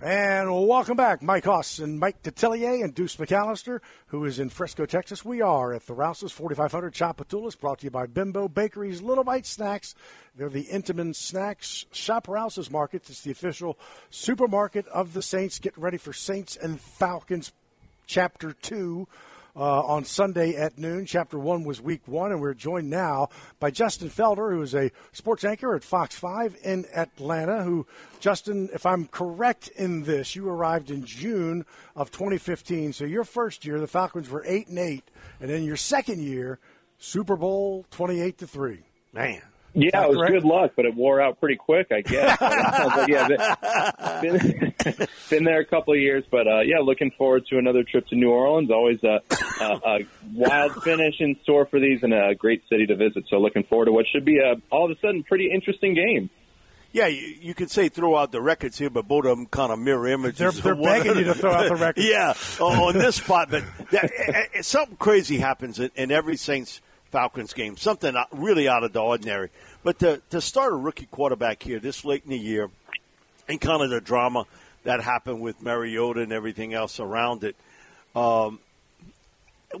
And welcome back, Mike and Mike Detillier and Deuce McAllister, who is in Frisco, Texas. We are at the Rouse's 4500 Tchoupitoulas, brought to you by Bimbo Bakeries Little Bite Snacks. They're the Intamin Snacks Shop Rouse's Market. It's the official supermarket of the Saints. Get ready for Saints and Falcons Chapter 2 uh, on Sunday at noon. Chapter one was week one, and we're joined now by Justin Felder, who is a sports anchor at Fox 5 in Atlanta. Who, Justin, if I'm correct in this, you arrived in June of 2015. So your first year, the Falcons were 8 and 8, and then your second year, Super Bowl 28 to 3. Man. Yeah, it was correct? good luck, but it wore out pretty quick, I guess. but yeah, been, been there a couple of years, but uh, yeah, looking forward to another trip to New Orleans. Always a, a, a wild finish in store for these, and a great city to visit. So looking forward to what should be a all of a sudden pretty interesting game. Yeah, you, you could say throw out the records here, but both of them kind of mirror images. They're, they're begging you to throw out the records. yeah, on this spot, but that, it, it, something crazy happens in, in every Saints Falcons game. Something really out of the ordinary. But to, to start a rookie quarterback here this late in the year, and kind of the drama that happened with Mariota and everything else around it, um,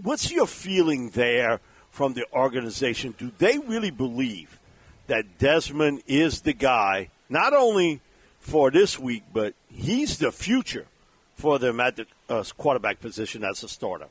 what's your feeling there from the organization? Do they really believe that Desmond is the guy, not only for this week, but he's the future for them at the uh, quarterback position as a starter?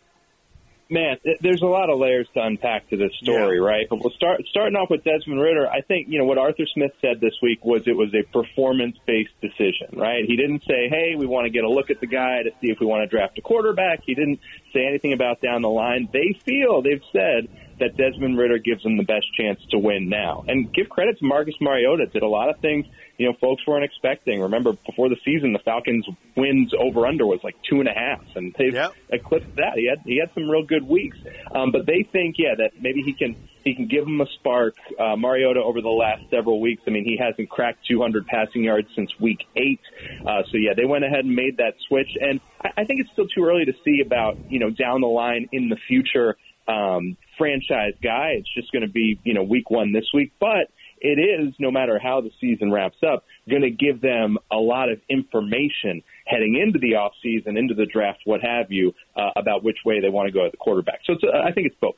Man, there's a lot of layers to unpack to this story, yeah. right? But we'll start starting off with Desmond Ridder. I think you know what Arthur Smith said this week was it was a performance-based decision, right? He didn't say, "Hey, we want to get a look at the guy to see if we want to draft a quarterback." He didn't say anything about down the line. They feel they've said that Desmond Ridder gives them the best chance to win now. And give credit to Marcus Mariota, did a lot of things you know, folks weren't expecting. Remember, before the season, the Falcons' wins over under was like two and a half, and they've yep. eclipsed that. He had he had some real good weeks, um, but they think, yeah, that maybe he can he can give them a spark. Uh, Mariota over the last several weeks, I mean, he hasn't cracked 200 passing yards since week eight. Uh, so yeah, they went ahead and made that switch, and I, I think it's still too early to see about you know down the line in the future. Um, franchise guy. It's just going to be, you know, week one this week. But it is, no matter how the season wraps up, going to give them a lot of information heading into the off season, into the draft, what have you, uh, about which way they want to go at the quarterback. So uh, I think it's both.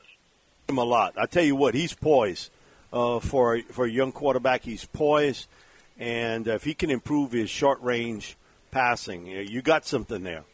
Him a lot. I tell you what, he's poised uh, for for a young quarterback. He's poised, and if he can improve his short range passing, you got something there.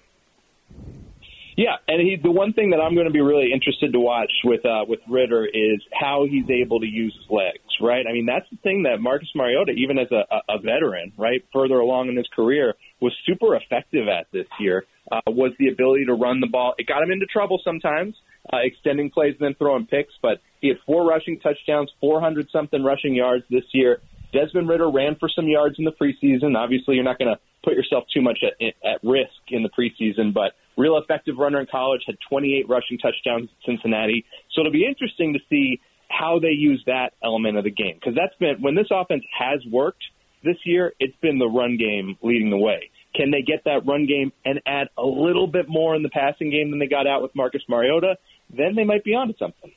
Yeah, and he, the one thing that I'm going to be really interested to watch with uh, with Ridder is how he's able to use his legs. Right, I mean that's the thing that Marcus Mariota, even as a, a veteran, right, further along in his career, was super effective at this year. Uh, was the ability to run the ball. It got him into trouble sometimes, uh, extending plays and then throwing picks. But he had four rushing touchdowns, 400 something rushing yards this year. Desmond Ridder ran for some yards in the preseason. Obviously, you're not going to put yourself too much at, at risk in the preseason, but real effective runner in college, had 28 rushing touchdowns at Cincinnati. So it'll be interesting to see how they use that element of the game because that's been when this offense has worked this year. It's been the run game leading the way. Can they get that run game and add a little bit more in the passing game than they got out with Marcus Mariota? Then they might be onto something.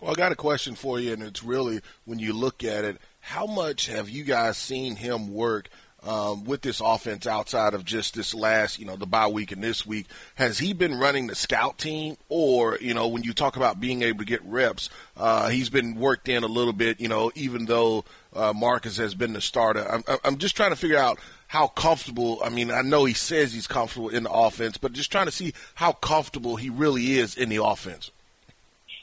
Well, I got a question for you, and it's really when you look at it, how much have you guys seen him work um, with this offense outside of just this last, you know, the bye week and this week? Has he been running the scout team, or you know, when you talk about being able to get reps, uh, he's been worked in a little bit, you know, even though uh, Marcus has been the starter. I'm, I'm just trying to figure out how comfortable. I mean, I know he says he's comfortable in the offense, but just trying to see how comfortable he really is in the offense.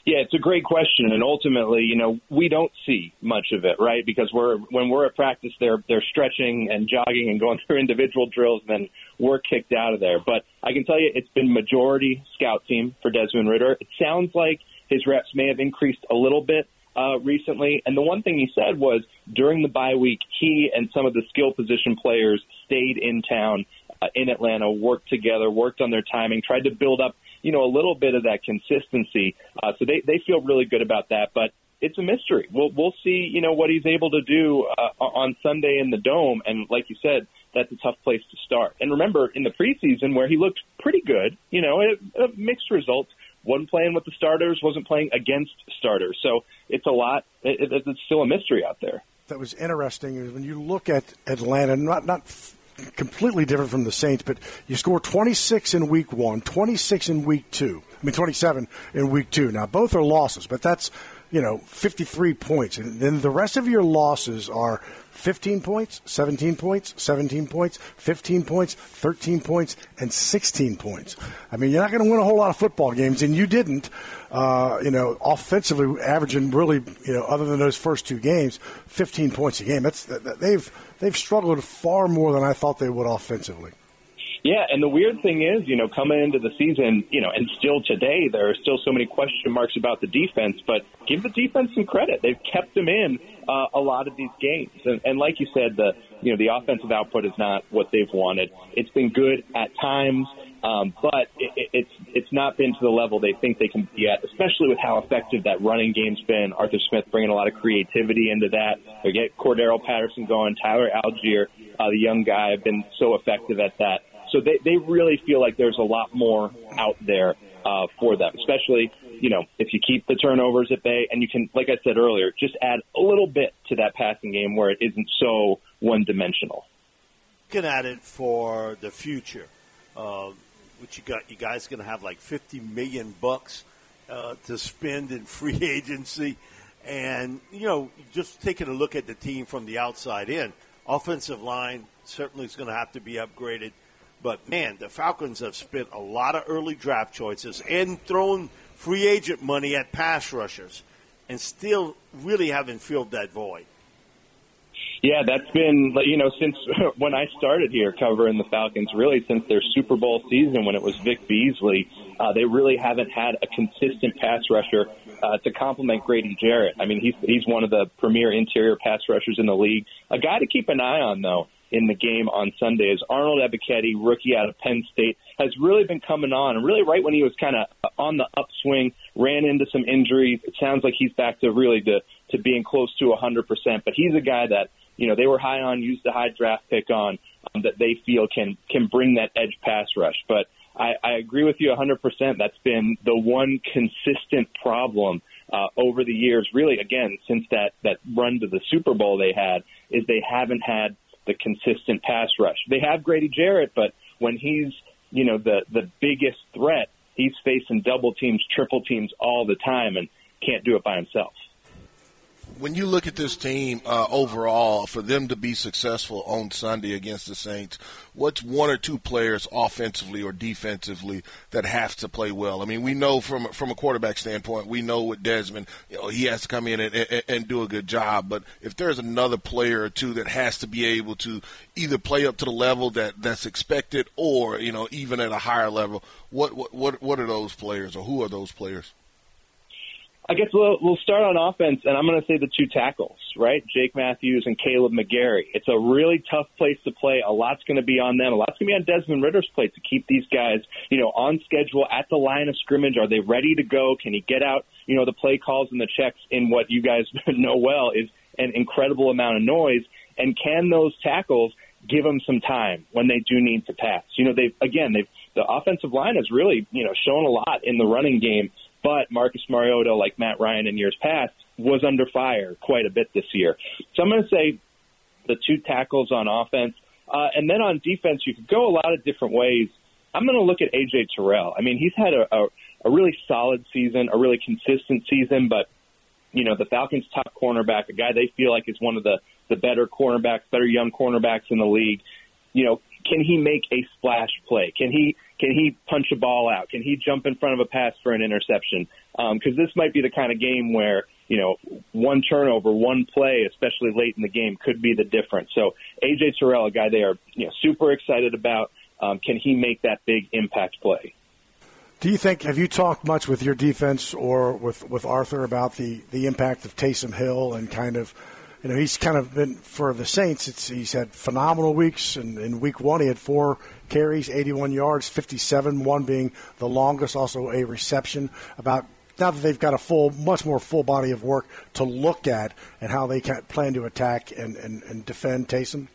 Yeah, it's a great question, and ultimately, you know, we don't see much of it, right? Because we're when we're at practice, they're they're stretching and jogging and going through individual drills, and then we're kicked out of there. But I can tell you, it's been majority scout team for Desmond Ridder. It sounds like his reps may have increased a little bit uh, recently, and the one thing he said was during the bye week, he and some of the skill position players stayed in town uh, in Atlanta, worked together, worked on their timing, tried to build up you know, a little bit of that consistency. Uh, so they, they feel really good about that. But it's a mystery. We'll we'll see, you know, what he's able to do uh, on Sunday in the dome. And like you said, that's a tough place to start. And remember, in the preseason where he looked pretty good, you know, it, uh, mixed results. Wasn't playing with the starters, wasn't playing against starters. So it's a lot. It, it, it's still a mystery out there. That was interesting is when you look at Atlanta, not not completely different from the Saints, but you score 26 in week one, 26 in week two. I mean, 27 in week two. Now, both are losses, but that's, you know, 53 points. And then the rest of your losses are 15 points, 17 points, 17 points, 15 points, 13 points, and 16 points. I mean, you're not going to win a whole lot of football games, and you didn't. Uh, you know, offensively, averaging really, you know, other than those first two games, 15 points a game. That's they've they've struggled far more than I thought they would offensively. Yeah, and the weird thing is, you know, coming into the season, you know, and still today, there are still so many question marks about the defense. But give the defense some credit; they've kept them in uh, a lot of these games. And, and like you said, the you know the offensive output is not what they've wanted. It's been good at times, um, but it, it's it's not been to the level they think they can be at. Especially with how effective that running game's been. Arthur Smith bringing a lot of creativity into that. They get Cordarrelle Patterson going. Tyler Allgeier, uh, the young guy, have been so effective at that. So they, they really feel like there's a lot more out there uh, for them, especially, you know, if you keep the turnovers at bay and you can, like I said earlier, just add a little bit to that passing game where it isn't so one dimensional. Looking at it for the future, uh, which you got, you guys going to have like 50 million bucks uh, to spend in free agency. And, you know, just taking a look at the team from the outside in, offensive line certainly is going to have to be upgraded. But man, the Falcons have spent a lot of early draft choices and thrown free agent money at pass rushers, and still really haven't filled that void. Yeah, that's been you know since when I started here covering the Falcons, really since their Super Bowl season when it was Vic Beasley, uh, they really haven't had a consistent pass rusher uh, to complement Grady Jarrett. I mean, he's he's one of the premier interior pass rushers in the league. A guy to keep an eye on though in the game on Sunday is Arnold Ebiketie, rookie out of Penn State, has really been coming on. And really, right when he was kind of on the upswing, ran into some injuries. It sounds like he's back to really to, to being close to 100%. But he's a guy that, you know, they were high on, used a high draft pick on, um, that they feel can, can bring that edge pass rush. But I, I agree with you 100%. That's been the one consistent problem uh, over the years, really, again, since that, that run to the Super Bowl they had, is they haven't had the consistent pass rush. They have Grady Jarrett, but when he's you know the the biggest threat, he's facing double teams, triple teams all the time, and can't do it by himself when you look at this team uh, overall, for them to be successful on Sunday against the Saints, what's one or two players offensively or defensively that have to play well? I mean, we know from from a quarterback standpoint, we know with Desmond, you know, he has to come in and, and, and do a good job. But if there's another player or two that has to be able to either play up to the level that that's expected, or you know, even at a higher level, what what what are those players, or who are those players? I guess we'll, we'll start on offense, and I'm going to say the two tackles, right? Jake Matthews and Kaleb McGary. It's a really tough place to play. A lot's going to be on them. A lot's going to be on Desmond Ridder's plate to keep these guys, you know, on schedule at the line of scrimmage. Are they ready to go? Can he get out, you know, the play calls and the checks in what you guys know well is an incredible amount of noise? And can those tackles give them some time when they do need to pass? You know, they've, again, they've, the offensive line has really, you know, shown a lot in the running game but Marcus Mariota, like Matt Ryan in years past, was under fire quite a bit this year. So I'm going to say the two tackles on offense. Uh, and then on defense, you could go a lot of different ways. I'm going to look at AJ Terrell. I mean, he's had a, a, a really solid season, a really consistent season, but you know, the Falcons' top cornerback, a guy they feel like is one of the the better cornerbacks, better young cornerbacks in the league. You know, can he make a splash play? Can he Can he punch a ball out? Can he jump in front of a pass for an interception? Because um, this might be the kind of game where you know one turnover, one play, especially late in the game, could be the difference. So AJ Terrell, a guy they are you know super excited about. Um, can he make that big impact play? Do you think have you talked much with your defense or with with Arthur about the the impact of Taysom Hill and kind of you know, he's kind of been for the Saints. It's he's had phenomenal weeks. And in week one, he had four carries, 81 yards, 57, one being the longest. Also a reception. About now that they've got a full, much more full body of work to look at and how they can plan to attack and and, and defend Taysom.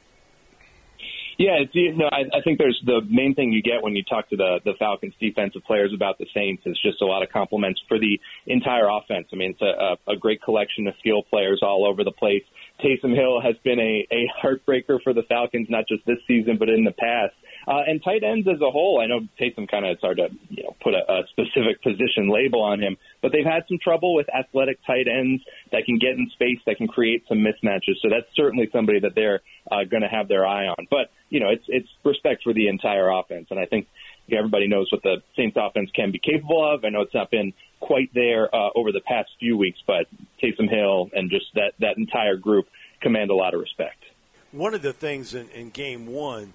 Yeah, it's, you know, I, I think there's the main thing you get when you talk to the the Falcons defensive players about the Saints is just a lot of compliments for the entire offense. I mean, it's a, a great collection of skill players all over the place. Taysom Hill has been a, a heartbreaker for the Falcons, not just this season, but in the past. Uh, and tight ends as a whole, I know Taysom kind of it's hard to you know put a, a specific position label on him, but they've had some trouble with athletic tight ends that can get in space, that can create some mismatches. So that's certainly somebody that they're uh, going to have their eye on. But you know, it's it's respect for the entire offense, and I think everybody knows what the Saints offense can be capable of. I know it's not been quite there uh, over the past few weeks, but Taysom Hill and just that that entire group command a lot of respect. One of the things in, in game one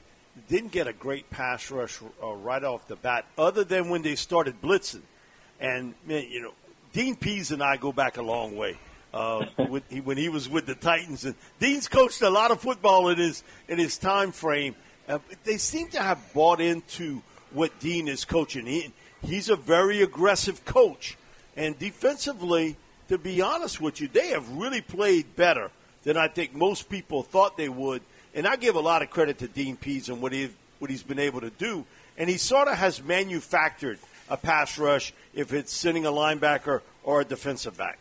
didn't get a great pass rush uh, right off the bat, other than when they started blitzing. And man, you know, Dean Pees and I go back a long way. Uh, with, he, when he was with the Titans, and Dean's coached a lot of football in his in his time frame. Uh, they seem to have bought into what Dean is coaching. He, he's a very aggressive coach, and defensively, to be honest with you, they have really played better than I think most people thought they would and I give a lot of credit to Dean Pees and what he what he's been able to do. And he sort of has manufactured a pass rush if it's sitting a linebacker or a defensive back.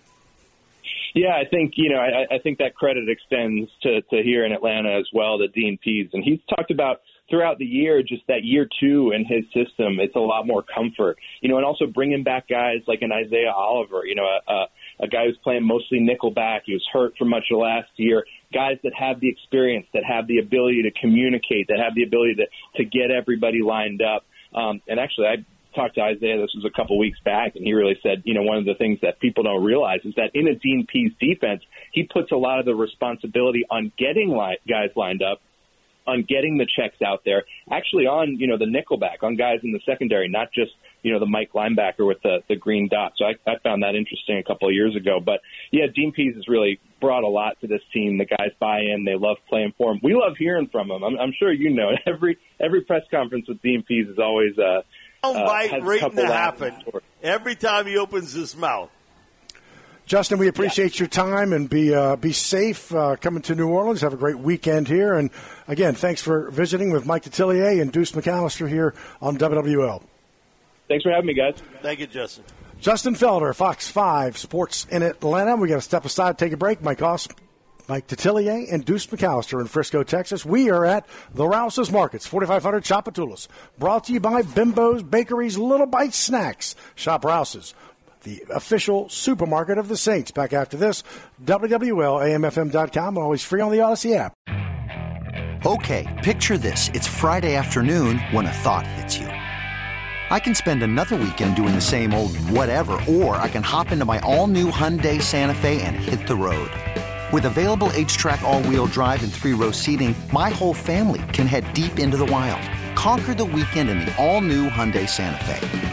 Yeah, I think you know I, I think that credit extends to, to here in Atlanta as well to Dean Pees, and he's talked about throughout the year, just that year two in his system, it's a lot more comfort, you know, and also bringing back guys like an Isaiah Oliver, you know, a, a, a guy who's playing mostly nickel back. He was hurt for much of last year guys that have the experience, that have the ability to communicate, that have the ability to, to get everybody lined up. Um, and actually, I talked to Isaiah, this was a couple weeks back, and he really said, you know, one of the things that people don't realize is that in a Dean Pees defense, he puts a lot of the responsibility on getting li- guys lined up on getting the checks out there, actually on you know the nickelback, on guys in the secondary, not just you know the Mike linebacker with the the green dot. So I, I found that interesting a couple of years ago. But yeah, Dean Pees has really brought a lot to this team. The guys buy in; they love playing for him. We love hearing from him. I'm, I'm sure you know every every press conference with Dean Pees is always uh, uh, waiting to happen every time he opens his mouth. Justin, we appreciate yeah. your time and be uh, be safe uh, coming to New Orleans. Have a great weekend here, and again, thanks for visiting with Mike Detillier and Deuce McAllister here on WWL. Thanks for having me, guys. Thank you, Justin. Justin Felder, Fox Five Sports in Atlanta. We got to step aside, take a break. Mike Hoss, Mike Detillier, and Deuce McAllister in Frisco, Texas. We are at the Rouse's Markets, 4500 Tchoupitoulas. Brought to you by Bimbo's Bakeries Little Bite Snacks. Shop Rouse's the official supermarket of the Saints. Back after this, WWLAMFM.com always free on the Audacy app. Okay, picture this. It's Friday afternoon when a thought hits you. I can spend another weekend doing the same old whatever, or I can hop into my all new Hyundai Santa Fe and hit the road. With available HTRAC, all wheel drive, and three row seating, my whole family can head deep into the wild. Conquer the weekend in the all new Hyundai Santa Fe.